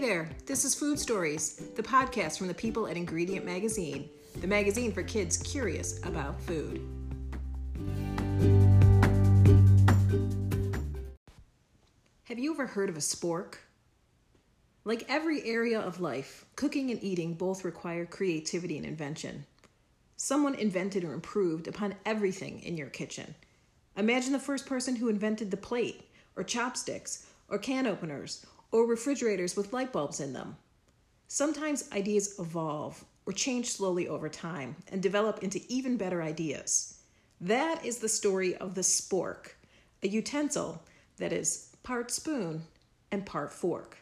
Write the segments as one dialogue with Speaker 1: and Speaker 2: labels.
Speaker 1: there, this is Food Stories, the podcast from the people at Ingredient Magazine, the magazine for kids curious about food. Have you ever heard of a spork? Like every area of life, cooking and eating both require creativity and invention. Someone invented or improved upon everything in your kitchen. Imagine the first person who invented the plate, or chopsticks, or can openers, or refrigerators with light bulbs in them. Sometimes ideas evolve or change slowly over time and develop into even better ideas. That is the story of the spork, a utensil that is part spoon and part fork.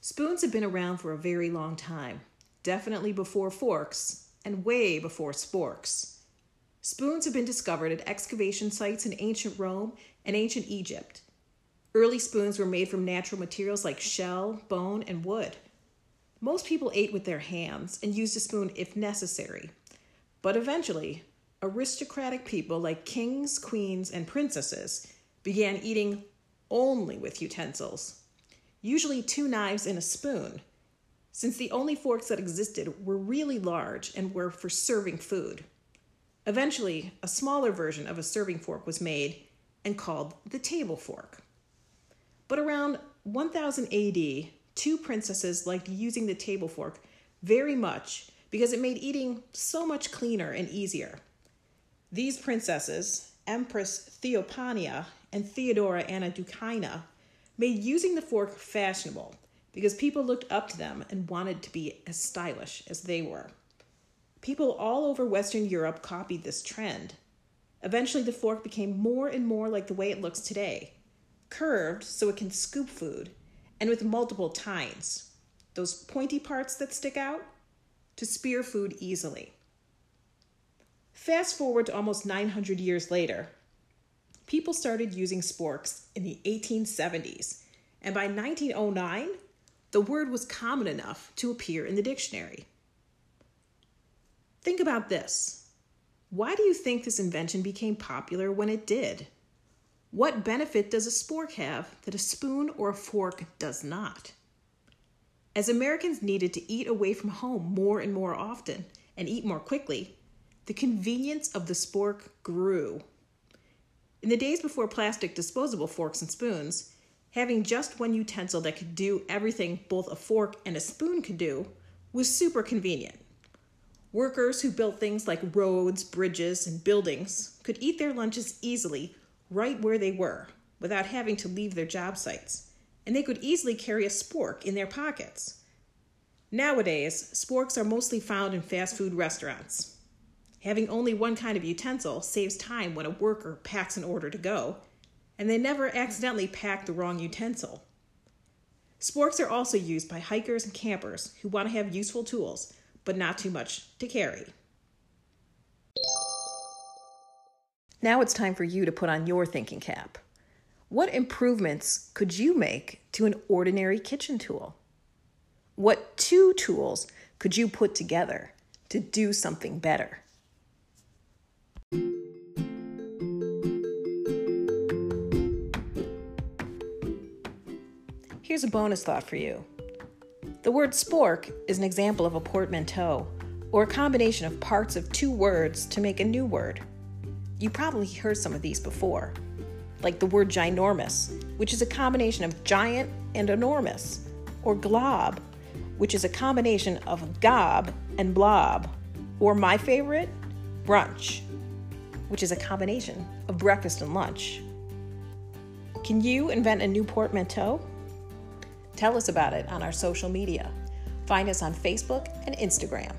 Speaker 1: Spoons have been around for a very long time, definitely before forks and way before sporks. Spoons have been discovered at excavation sites in ancient Rome and ancient Egypt. Early spoons were made from natural materials like shell, bone, and wood. Most people ate with their hands and used a spoon if necessary. But eventually, aristocratic people like kings, queens, and princesses began eating only with utensils, usually two knives and a spoon, since the only forks that existed were really large and were for serving food. Eventually, a smaller version of a serving fork was made and called the table fork. But around 1000 AD, two princesses liked using the table fork very much because it made eating so much cleaner and easier. These princesses, Empress Theophania and Theodora Anna Doukaina, made using the fork fashionable because people looked up to them and wanted to be as stylish as they were. People all over Western Europe copied this trend. Eventually, the fork became more and more like the way it looks today curved so it can scoop food, and with multiple tines, those pointy parts that stick out, to spear food easily. Fast forward to almost 900 years later, people started using sporks in the 1870s, and by 1909, the word was common enough to appear in the dictionary. Think about this. Why do you think this invention became popular when it did? What benefit does a spork have that a spoon or a fork does not? As Americans needed to eat away from home more and more often and eat more quickly, the convenience of the spork grew. In the days before plastic disposable forks and spoons, having just one utensil that could do everything both a fork and a spoon could do was super convenient. Workers who built things like roads, bridges, and buildings could eat their lunches easily right where they were without having to leave their job sites, and they could easily carry a spork in their pockets. Nowadays, sporks are mostly found in fast food restaurants. Having only one kind of utensil saves time when a worker packs an order to go, and they never accidentally pack the wrong utensil. Sporks are also used by hikers and campers who want to have useful tools, but not too much to carry. Now it's time for you to put on your thinking cap. What improvements could you make to an ordinary kitchen tool? What two tools could you put together to do something better? Here's a bonus thought for you. The word spork is an example of a portmanteau, or a combination of parts of two words to make a new word. You probably heard some of these before, like the word ginormous, which is a combination of giant and enormous, or glob, which is a combination of gob and blob, or my favorite, brunch, which is a combination of breakfast and lunch. Can you invent a new portmanteau? Tell us about it on our social media. Find us on Facebook and Instagram.